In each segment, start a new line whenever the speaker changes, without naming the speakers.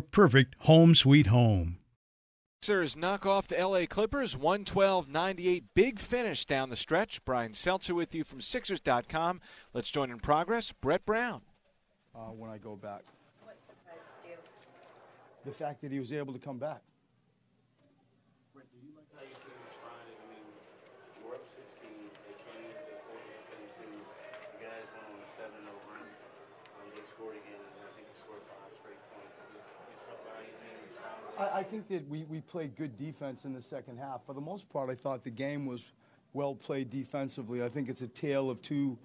perfect home sweet home.
Sixers knock off the LA Clippers 112-98 big finish down the stretch. Brian Seltzer with you from Sixers.com. Let's join in progress. Brett Brown.
Uh, when I go back,
What surprised you?
the fact that he was able to come back.
I, I think
that we, we played good defense in the second half. For the most part, I thought the game was well played defensively. I think it's a tale of two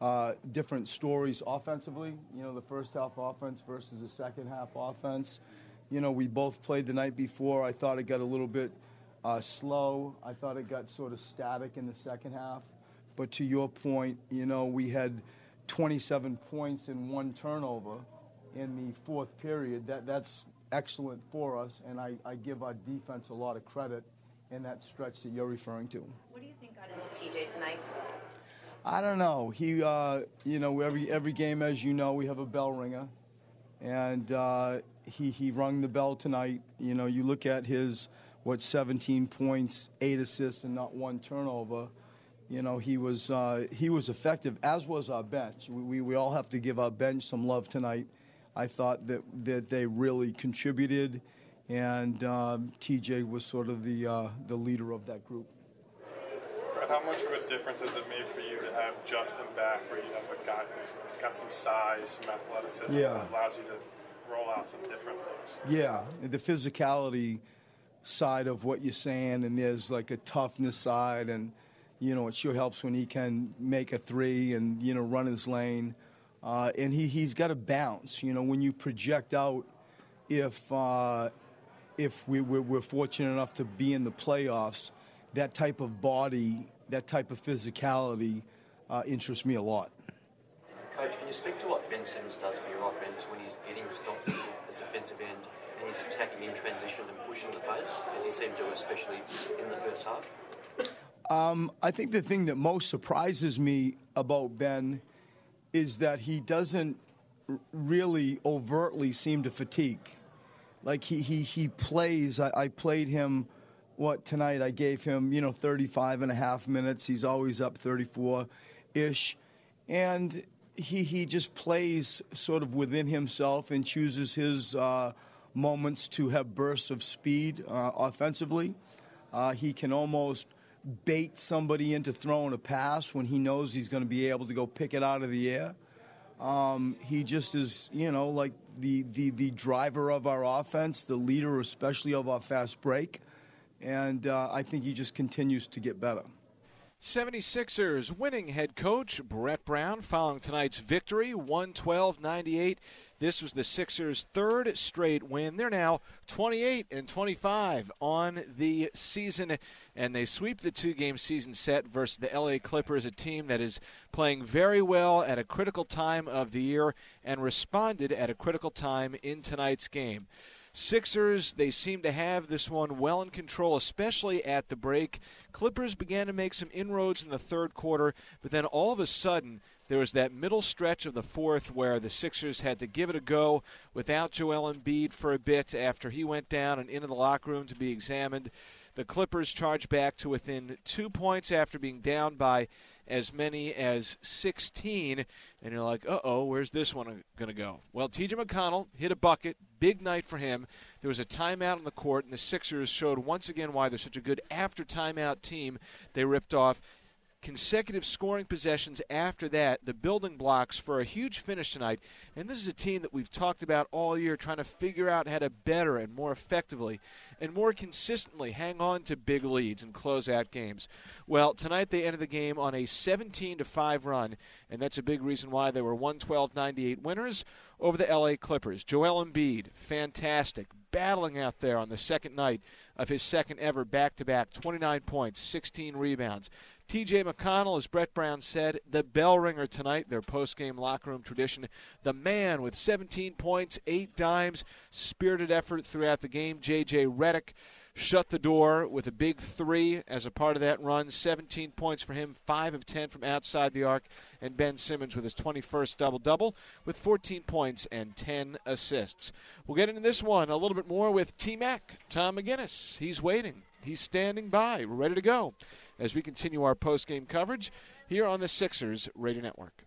uh, different stories offensively. You know, the first half offense versus the second half offense. You know, we both played the night before. I thought it got a little bit uh, slow. I thought it got sort of static in the second half. But to your point, you know, we had 27 points and one turnover in the fourth period. That that's excellent for us, and I, I give our defense a lot of credit in that stretch that you're referring to.
What do you think got into TJ tonight?
I don't know. He, uh, you know, every every game, as you know, we have a bell ringer, and uh, he he rung the bell tonight. You know, you look at his what 17 points, eight assists, and not one turnover. You know, he was uh, he was effective, as was our bench. We, we we all have to give our bench some love tonight. I thought that that they really contributed, and um, TJ was sort of the uh, the leader of that group.
Brett, how much of a difference has it made for you to have Justin back, where you have a guy who's got some size, some athleticism
Yeah.
that allows you to roll out some different looks?
Yeah, the physicality side of what you're saying, and there's like a toughness side, and you know it sure helps when he can make a three and you know run his lane, uh, and he he's got a bounce. You know when you project out, if uh, if we, we're, we're fortunate enough to be in the playoffs, that type of body, that type of physicality, uh, interests me a lot.
Coach, can you speak to what Ben Simmons does for your offense when he's getting stops at the defensive end and he's attacking in transition and pushing the pace, as he seemed to, especially in the first half?
Um, I think the thing that most surprises me about Ben is that he doesn't really overtly seem to fatigue. Like he he, he plays. I, I played him. What tonight? I gave him you know 35 and a half minutes. He's always up 34 ish, and he he just plays sort of within himself and chooses his uh, moments to have bursts of speed uh, offensively. Uh, he can almost bait somebody into throwing a pass when he knows he's going to be able to go pick it out of the air. Um, he just is, you know, like the, the, the driver of our offense, the leader, especially of our fast break. And uh, I think he just continues to get better.
76ers winning head coach Brett Brown following tonight's victory 112 98. This was the Sixers' third straight win. They're now 28 and 25 on the season, and they sweep the two game season set versus the LA Clippers, a team that is playing very well at a critical time of the year and responded at a critical time in tonight's game. Sixers, they seem to have this one well in control, especially at the break. Clippers began to make some inroads in the third quarter, but then all of a sudden, there was that middle stretch of the fourth where the Sixers had to give it a go without Joel Embiid for a bit after he went down and into the locker room to be examined. The Clippers charged back to within two points after being down by as many as 16. And you're like, uh oh, where's this one going to go? Well, TJ McConnell hit a bucket. Big night for him. There was a timeout on the court, and the Sixers showed once again why they're such a good after timeout team. They ripped off consecutive scoring possessions after that, the building blocks for a huge finish tonight. And this is a team that we've talked about all year, trying to figure out how to better and more effectively and more consistently hang on to big leads and close out games. Well, tonight they ended the game on a 17 to 5 run, and that's a big reason why they were 112-98 winners over the LA Clippers. Joel Embiid, fantastic, battling out there on the second night of his second ever back-to-back 29 points, 16 rebounds. TJ McConnell, as Brett Brown said, the bell ringer tonight, their post-game locker room tradition. The man with 17 points, eight dimes, spirited effort throughout the game. JJ Redick shut the door with a big three as a part of that run. 17 points for him, 5 of 10 from outside the arc. And Ben Simmons with his 21st double double with 14 points and 10 assists. We'll get into this one a little bit more with T Mac, Tom McGinnis. He's waiting, he's standing by, We're ready to go as we continue our post game coverage here on the Sixers Radio Network.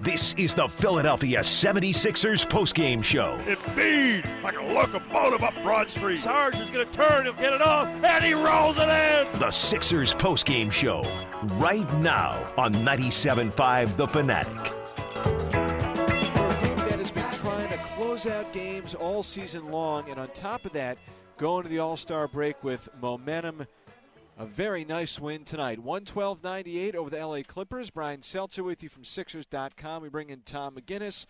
This is the Philadelphia 76ers postgame show.
Embiid, like a locomotive up Broad Street. Sarge is going to turn, he'll get it off, and he rolls it in.
The Sixers postgame show, right now on 97.5 The Fanatic.
That has been trying to close out games all season long, and on top of that, going to the All Star break with momentum a very nice win tonight. 112 98 over the LA Clippers. Brian Seltzer with you from Sixers.com. We bring in Tom McGinnis.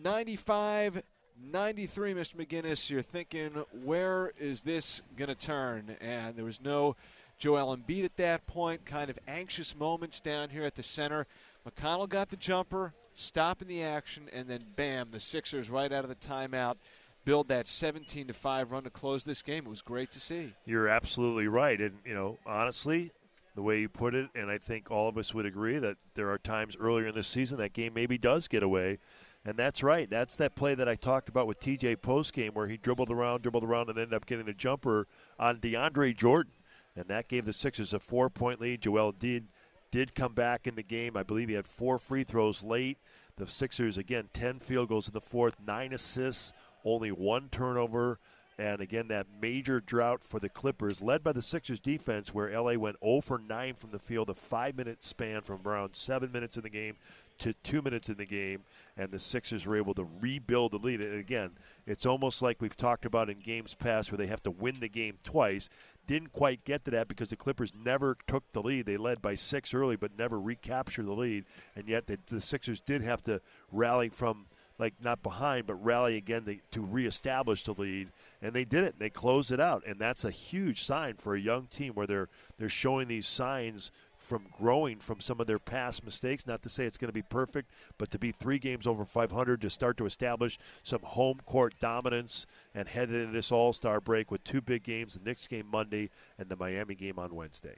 95 93, Mr. McGinnis. You're thinking, where is this going to turn? And there was no Joel Embiid at that point. Kind of anxious moments down here at the center. McConnell got the jumper, stopping the action, and then bam, the Sixers right out of the timeout build that 17 to 5 run to close this game. It was great to see.
You're absolutely right. And, you know, honestly, the way you put it, and I think all of us would agree that there are times earlier in the season that game maybe does get away. And that's right. That's that play that I talked about with TJ post game where he dribbled around, dribbled around, and ended up getting a jumper on DeAndre Jordan. And that gave the Sixers a four point lead. Joel did did come back in the game. I believe he had four free throws late. The Sixers, again, 10 field goals in the fourth, nine assists, only one turnover. And again, that major drought for the Clippers, led by the Sixers defense, where LA went 0 for 9 from the field, a five minute span from around seven minutes in the game to two minutes in the game, and the Sixers were able to rebuild the lead. And again, it's almost like we've talked about in games past where they have to win the game twice. Didn't quite get to that because the Clippers never took the lead. They led by six early, but never recaptured the lead. And yet the, the Sixers did have to rally from like not behind, but rally again to, to reestablish the lead, and they did it. They closed it out, and that's a huge sign for a young team where they're they're showing these signs from growing from some of their past mistakes. Not to say it's going to be perfect, but to be three games over 500 to start to establish some home court dominance and head into this All Star break with two big games: the Knicks game Monday and the Miami game on Wednesday.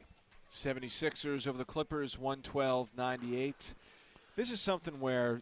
76ers over the Clippers, 112-98. This is something where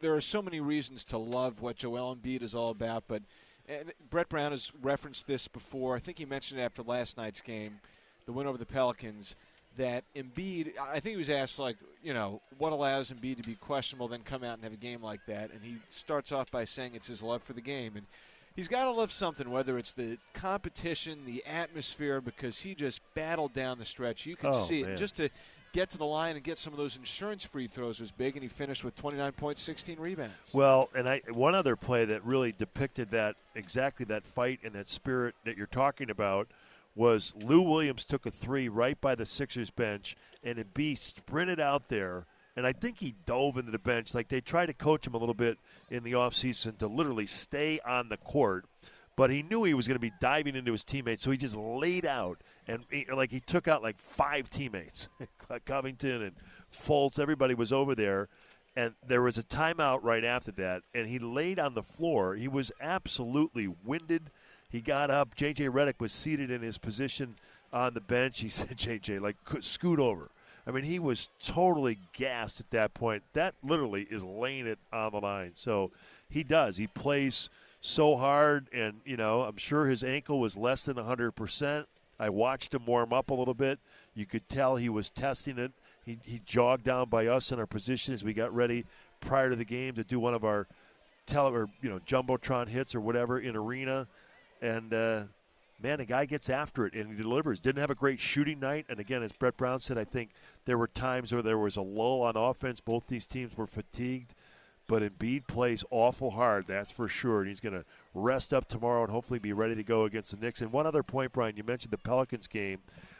there are so many reasons to love what Joel Embiid is all about, but and Brett Brown has referenced this before. I think he mentioned it after last night's game, the win over the Pelicans, that Embiid, I think he was asked, like, you know, what allows Embiid to be questionable, then come out and have a game like that. And he starts off by saying it's his love for the game. And he's got to love something, whether it's the competition, the atmosphere, because he just battled down the stretch. You can
oh,
see it.
Man.
Just to get to the line and get some of those insurance free throws was big, and he finished with 29 points, 16 rebounds.
Well, and I one other play that really depicted that exactly that fight and that spirit that you're talking about was Lou Williams took a three right by the Sixers bench, and Embiid sprinted out there. And I think he dove into the bench. Like they tried to coach him a little bit in the offseason to literally stay on the court but he knew he was going to be diving into his teammates, so he just laid out and he, like he took out like five teammates, Covington and Fultz. Everybody was over there, and there was a timeout right after that, and he laid on the floor. He was absolutely winded. He got up. J.J. Redick was seated in his position on the bench. He said, "J.J., like scoot over." I mean, he was totally gassed at that point. That literally is laying it on the line. So he does. He plays so hard, and you know, I'm sure his ankle was less than 100 percent. I watched him warm up a little bit. You could tell he was testing it. He, he jogged down by us in our position as we got ready prior to the game to do one of our tele or you know jumbotron hits or whatever in arena, and uh, man, the guy gets after it and he delivers. Didn't have a great shooting night, and again, as Brett Brown said, I think there were times where there was a lull on offense. Both these teams were fatigued. But Embiid plays awful hard, that's for sure. And he's going to rest up tomorrow and hopefully be ready to go against the Knicks. And one other point, Brian, you mentioned the Pelicans game.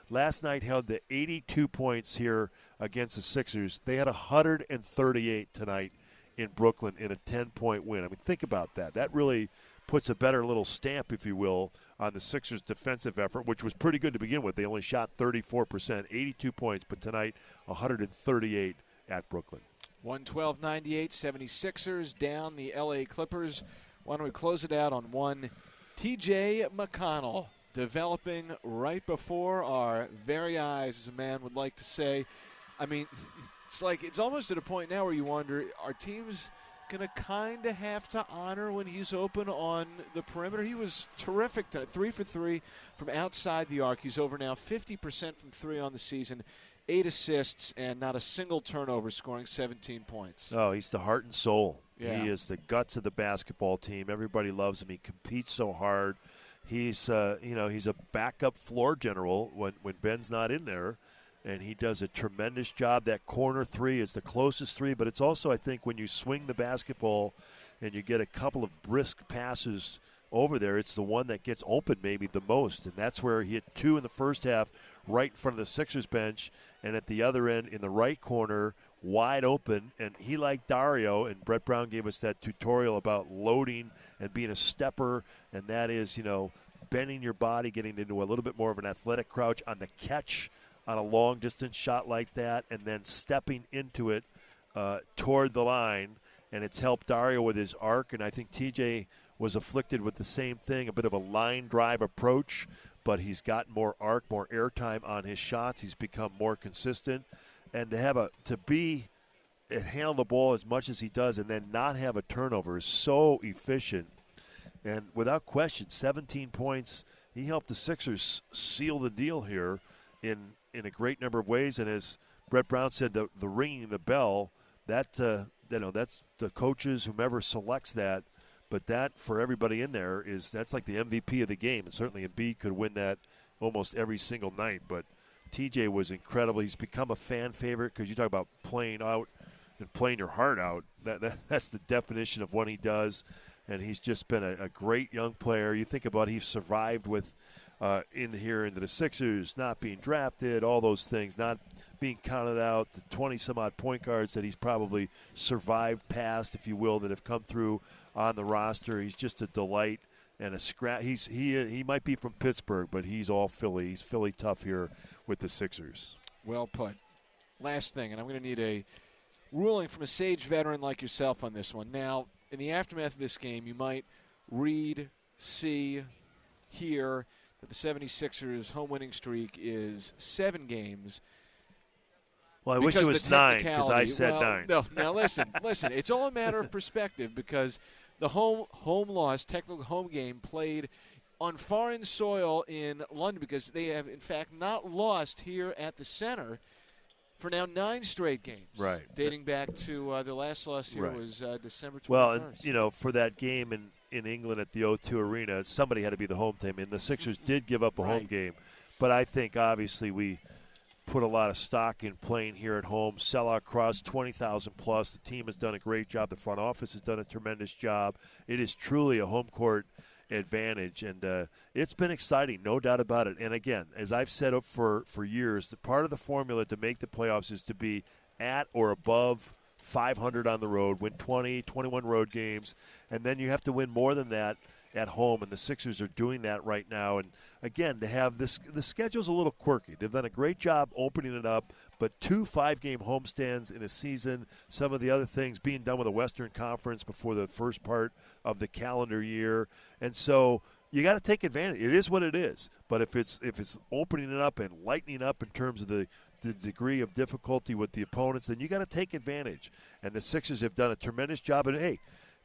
Last night held the 82 points here against the Sixers. They had 138 tonight in Brooklyn in a 10 point win. I mean, think about that. That really puts a better little stamp, if you will, on the Sixers' defensive effort, which was pretty good to begin with. They only shot 34%, 82 points, but tonight 138 at Brooklyn.
112 98, 76ers down the LA Clippers. Why don't we close it out on one? TJ McConnell developing right before our very eyes, as a man would like to say. I mean, it's like it's almost at a point now where you wonder are teams going to kind of have to honor when he's open on the perimeter? He was terrific tonight. Three for three from outside the arc. He's over now 50% from three on the season eight assists and not a single turnover, scoring 17 points.
Oh, he's the heart and soul.
Yeah.
He is the guts of the basketball team. Everybody loves him. He competes so hard. He's uh, you know he's a backup floor general when when Ben's not in there, and he does a tremendous job. That corner three is the closest three, but it's also I think when you swing the basketball and you get a couple of brisk passes over there, it's the one that gets open maybe the most, and that's where he hit two in the first half, right in front of the Sixers bench, and at the other end in the right corner, wide open. And he liked Dario, and Brett Brown gave us that tutorial about loading and being a stepper, and that is, you know, bending your body, getting into a little bit more of an athletic crouch on the catch on a long distance shot like that, and then stepping into it uh, toward the line. And it's helped Dario with his arc, and I think TJ was afflicted with the same thing, a bit of a line drive approach, but he's got more arc, more airtime on his shots. He's become more consistent, and to have a to be and handle the ball as much as he does, and then not have a turnover is so efficient. And without question, 17 points. He helped the Sixers seal the deal here in in a great number of ways. And as Brett Brown said, the the ringing the bell that uh, you know that's the coaches whomever selects that but that for everybody in there is that's like the MVP of the game, and certainly Embiid could win that almost every single night. But TJ was incredible. He's become a fan favorite because you talk about playing out and playing your heart out. That, that that's the definition of what he does, and he's just been a, a great young player. You think about he survived with uh, in here into the Sixers, not being drafted, all those things, not being counted out, the 20 some odd point guards that he's probably survived past, if you will, that have come through on the roster. He's just a delight and a scrap. He's he he might be from Pittsburgh, but he's all Philly. He's Philly tough here with the Sixers.
Well put. Last thing, and I'm going to need a ruling from a sage veteran like yourself on this one. Now, in the aftermath of this game, you might read, see, hear that the 76ers' home winning streak is seven games.
Well, I wish it was nine because I said
well,
nine.
No, now listen, listen. It's all a matter of perspective because the home home loss, technical home game played on foreign soil in London because they have in fact not lost here at the center for now nine straight games.
Right.
Dating back to uh, the last loss here
Right.
was uh, December 21st.
Well, and, you know, for that game in, in England at the O2 Arena, somebody had to be the home team, and the Sixers did give up a home game. But I think obviously we put a lot of stock in playing here at home. Sell Sellout cross, twenty thousand plus. The team has done a great job. The front office has done a tremendous job. It is truly a home court advantage, and uh, it's been exciting, no doubt about it. And again, as I've said up for for years, the part of the formula to make the playoffs is to be at or above 500 on the road, win 20, 21 road games, and then you have to win more than that at home, and the Sixers are doing that right now. And again, to have this, the schedule's a little quirky. They've done a great job opening it up, but two five-game homestands in a season. Some of the other things being done with the Western Conference before the first part of the calendar year, and so you got to take advantage. It is what it is. But if it's if it's opening it up and lightening up in terms of the the degree of difficulty with the opponents, then you got to take advantage. And the Sixers have done a tremendous job. And hey,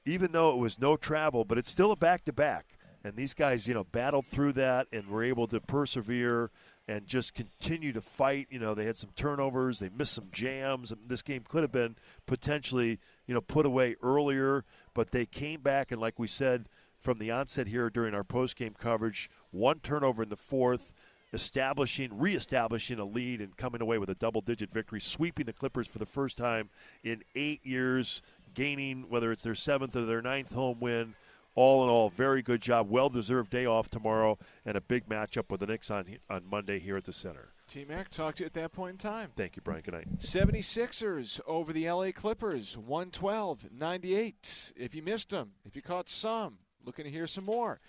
even though it was no travel, but it's still a back to back. And these guys, you know, battled through that and were able to persevere and just continue to fight. You know, they had some turnovers, they missed some jams. This game could have been potentially, you know, put away earlier, but they came back and, like we said from the onset here during our post game coverage, one turnover in the fourth establishing, reestablishing a lead and coming away with a double digit victory, sweeping the Clippers for the first time in eight years, gaining whether it's their seventh or their ninth home win. All in all, very good job. Well deserved day off tomorrow and a big matchup with the Knicks on, on Monday here at the center.
T Mac, talk to you at that point in time.
Thank you, Brian. Good night.
76ers over the LA Clippers, 112 98. If you missed them, if you caught some, looking to hear some more.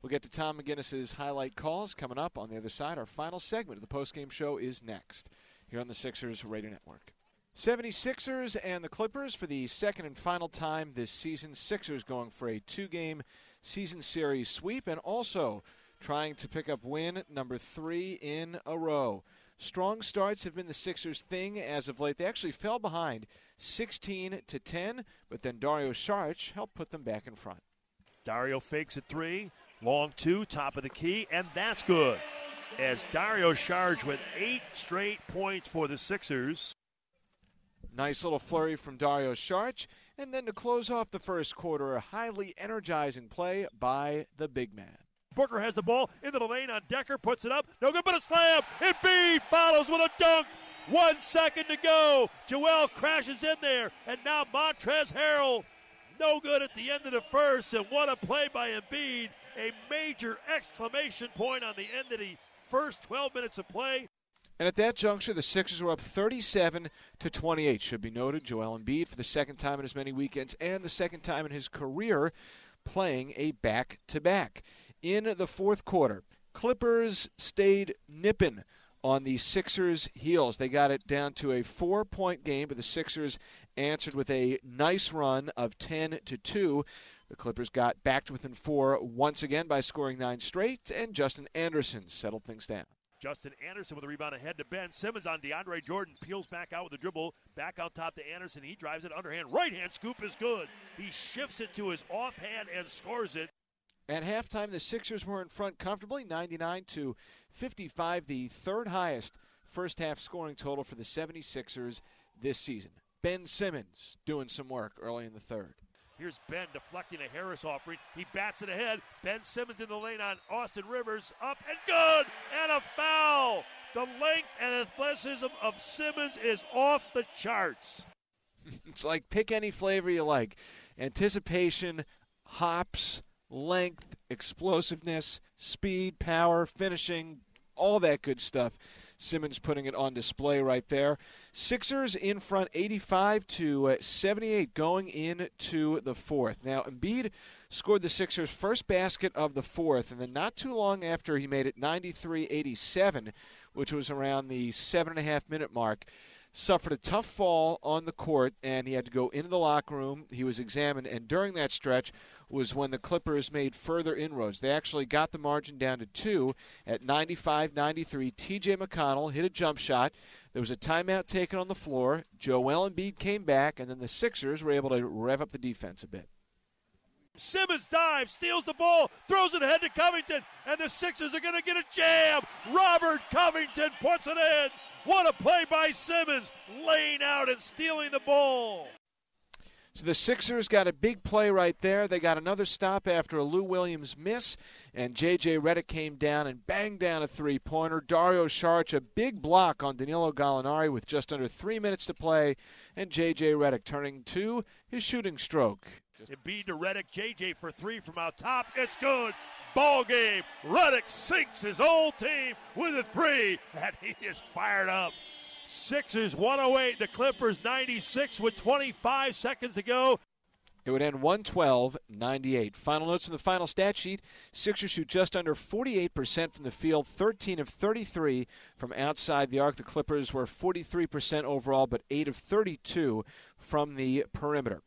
We'll get to Tom McGinnis's highlight calls coming up on the other side. Our final segment of the postgame show is next here on the Sixers Radio Network. 76ers and the Clippers for the second and final time this season. Sixers going for a two game season series sweep and also trying to pick up win number three in a row. Strong starts have been the Sixers' thing as of late. They actually fell behind 16 to 10, but then Dario Saric helped put them back in front.
Dario fakes a three, long two, top of the key, and that's good. As Dario Saric with eight straight points for the Sixers.
Nice little flurry from Dario Saric. And then to close off the first quarter, a highly energizing play by the big man.
Booker has the ball into the lane on Decker, puts it up. No good but a slam. Embiid follows with a dunk. One second to go. Joel crashes in there. And now Montrezl Harrell. No good at the end of the first. And what a play by Embiid. A major exclamation point on the end of the first 12 minutes of play.
And at that juncture, the Sixers were up 37 to 28. Should be noted, Joel Embiid for the second time in as many weekends and the second time in his career playing a back-to-back. In the fourth quarter, Clippers stayed nipping on the Sixers' heels. They got it down to a four-point game, but the Sixers answered with a nice run of 10 to 2. The Clippers got back to within four once again by scoring nine straight, and Justin Anderson settled things down.
Justin Anderson with a rebound ahead to Ben Simmons on DeAndre Jordan. Peels back out with a dribble. Back out top to Anderson. He drives it underhand. Right hand scoop is good. He shifts it to his offhand and scores it.
At halftime, the Sixers were in front comfortably, 99 to 55, the third highest first half scoring total for the 76ers this season. Ben Simmons doing some work early in the third.
Here's Ben deflecting a Harris offering. He bats it ahead. Ben Simmons in the lane on Austin Rivers. Up and good. And a foul. The length and athleticism of Simmons is off the charts.
it's like pick any flavor you like anticipation, hops, length, explosiveness, speed, power, finishing, all that good stuff. Simmons putting it on display right there. Sixers in front 85 to uh, 78 going into the fourth. Now, Embiid scored the Sixers' first basket of the fourth, and then not too long after he made it 93 87, which was around the seven and a half minute mark suffered a tough fall on the court and he had to go into the locker room. He was examined, and during that stretch was when the Clippers made further inroads. They actually got the margin down to two at 95 93. TJ McConnell hit a jump shot. There was a timeout taken on the floor. Joel Embiid came back, and then the Sixers were able to rev up the defense a bit.
Simmons dives, steals the ball, throws it ahead to Covington, and the Sixers are going to get a jam. Robert Covington puts it in. What a play by Simmons, laying out and stealing the ball.
So the Sixers got a big play right there. They got another stop after a Lou Williams miss, and J.J. Redick came down and banged down a three-pointer. Dario Saric a big block on Danilo Gallinari with just under three minutes to play, and J.J. Redick turning to his shooting stroke.
Embiid to Redick. JJ for three from out top. It's good. Ball game. Redick sinks his old team with a three, and he is fired up. Sixers 108, the Clippers 96 with 25 seconds to go.
It would end 112 98. Final notes from the final stat sheet Sixers shoot just under 48% from the field, 13 of 33 from outside the arc. The Clippers were 43% overall, but 8 of 32 from the perimeter.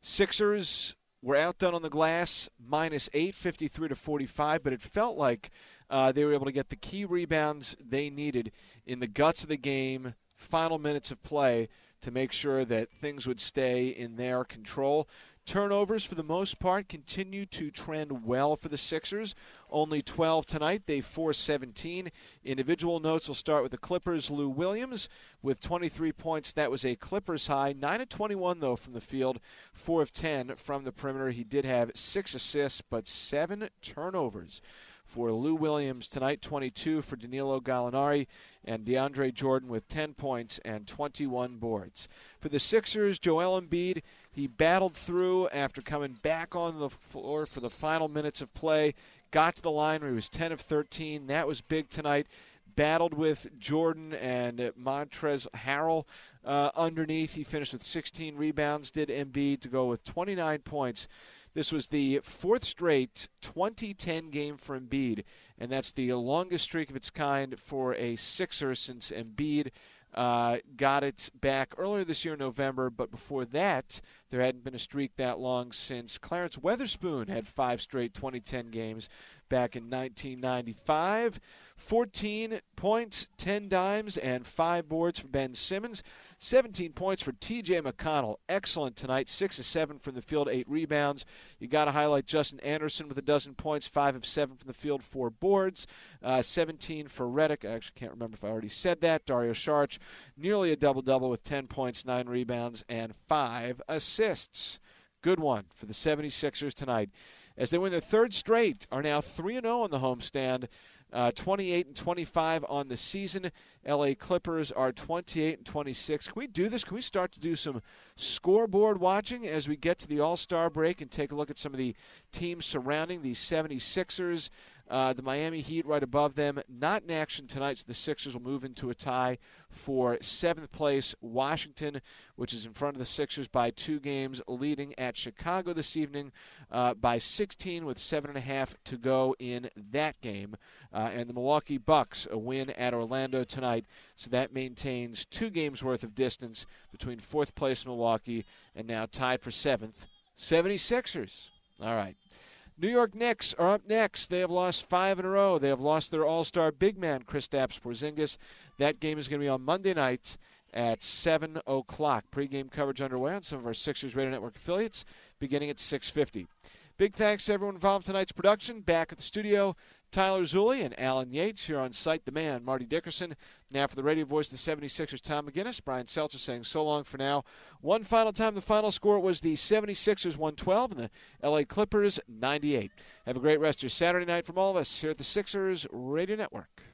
Sixers were outdone on the glass, minus 8, 53 to 45, but it felt like uh, they were able to get the key rebounds they needed in the guts of the game, final minutes of play to make sure that things would stay in their control. Turnovers, for the most part, continue to trend well for the Sixers. Only 12 tonight. They force 17. Individual notes will start with the Clippers. Lou Williams with 23 points. That was a Clippers high. 9 of 21, though, from the field. 4 of 10 from the perimeter. He did have six assists, but seven turnovers for Lou Williams tonight, 22 for Danilo Gallinari, and DeAndre Jordan with 10 points and 21 boards. For the Sixers, Joel Embiid, he battled through after coming back on the floor for the final minutes of play, got to the line where he was 10 of 13. That was big tonight. Battled with Jordan and Montrezl Harrell uh, underneath. He finished with 16 rebounds, did Embiid to go with 29 points this was the fourth straight 2010 game for Embiid, and that's the longest streak of its kind for a Sixer since Embiid uh, got it back earlier this year in November, but before that, there hadn't been a streak that long since Clarence Weatherspoon had five straight 2010 games back in 1995. 14 points, 10 dimes, and 5 boards for Ben Simmons. 17 points for TJ McConnell. Excellent tonight. 6 of 7 from the field, 8 rebounds. You got to highlight Justin Anderson with a dozen points, 5 of 7 from the field, 4 boards. Uh, 17 for Redick. I actually can't remember if I already said that. Dario Saric, nearly a double double with 10 points, 9 rebounds, and 5 assists. Good one for the 76ers tonight. As they win their third straight, are now 3 0 on the homestand. Uh, 28 and 25 on the season. LA Clippers are 28 and 26. Can we do this? Can we start to do some scoreboard watching as we get to the All Star break and take a look at some of the teams surrounding the 76ers? Uh, the Miami Heat right above them, not in action tonight, so the Sixers will move into a tie for seventh place. Washington, which is in front of the Sixers by two games, leading at Chicago this evening uh, by 16 with seven and a half to go in that game. Uh, and the Milwaukee Bucks, a win at Orlando tonight, so that maintains two games worth of distance between fourth place Milwaukee and now tied for seventh. 76ers. All right. New York Knicks are up next. They have lost five in a row. They have lost their all-star big man, Kristaps Porzingis. That game is going to be on Monday night at 7 o'clock. Pre-game coverage underway on some of our Sixers Radio Network affiliates, beginning at 6:50. Big thanks to everyone involved in tonight's production. Back at the studio, Tyler Zulli and Alan Yates here on site. The man, Marty Dickerson. Now for the radio voice of the 76ers, Tom McGinnis. Brian Seltzer saying so long for now. One final time, the final score was the 76ers 112 and the LA Clippers 98. Have a great rest of your Saturday night from all of us here at the Sixers Radio Network.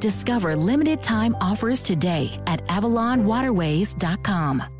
Discover limited time offers today at AvalonWaterways.com.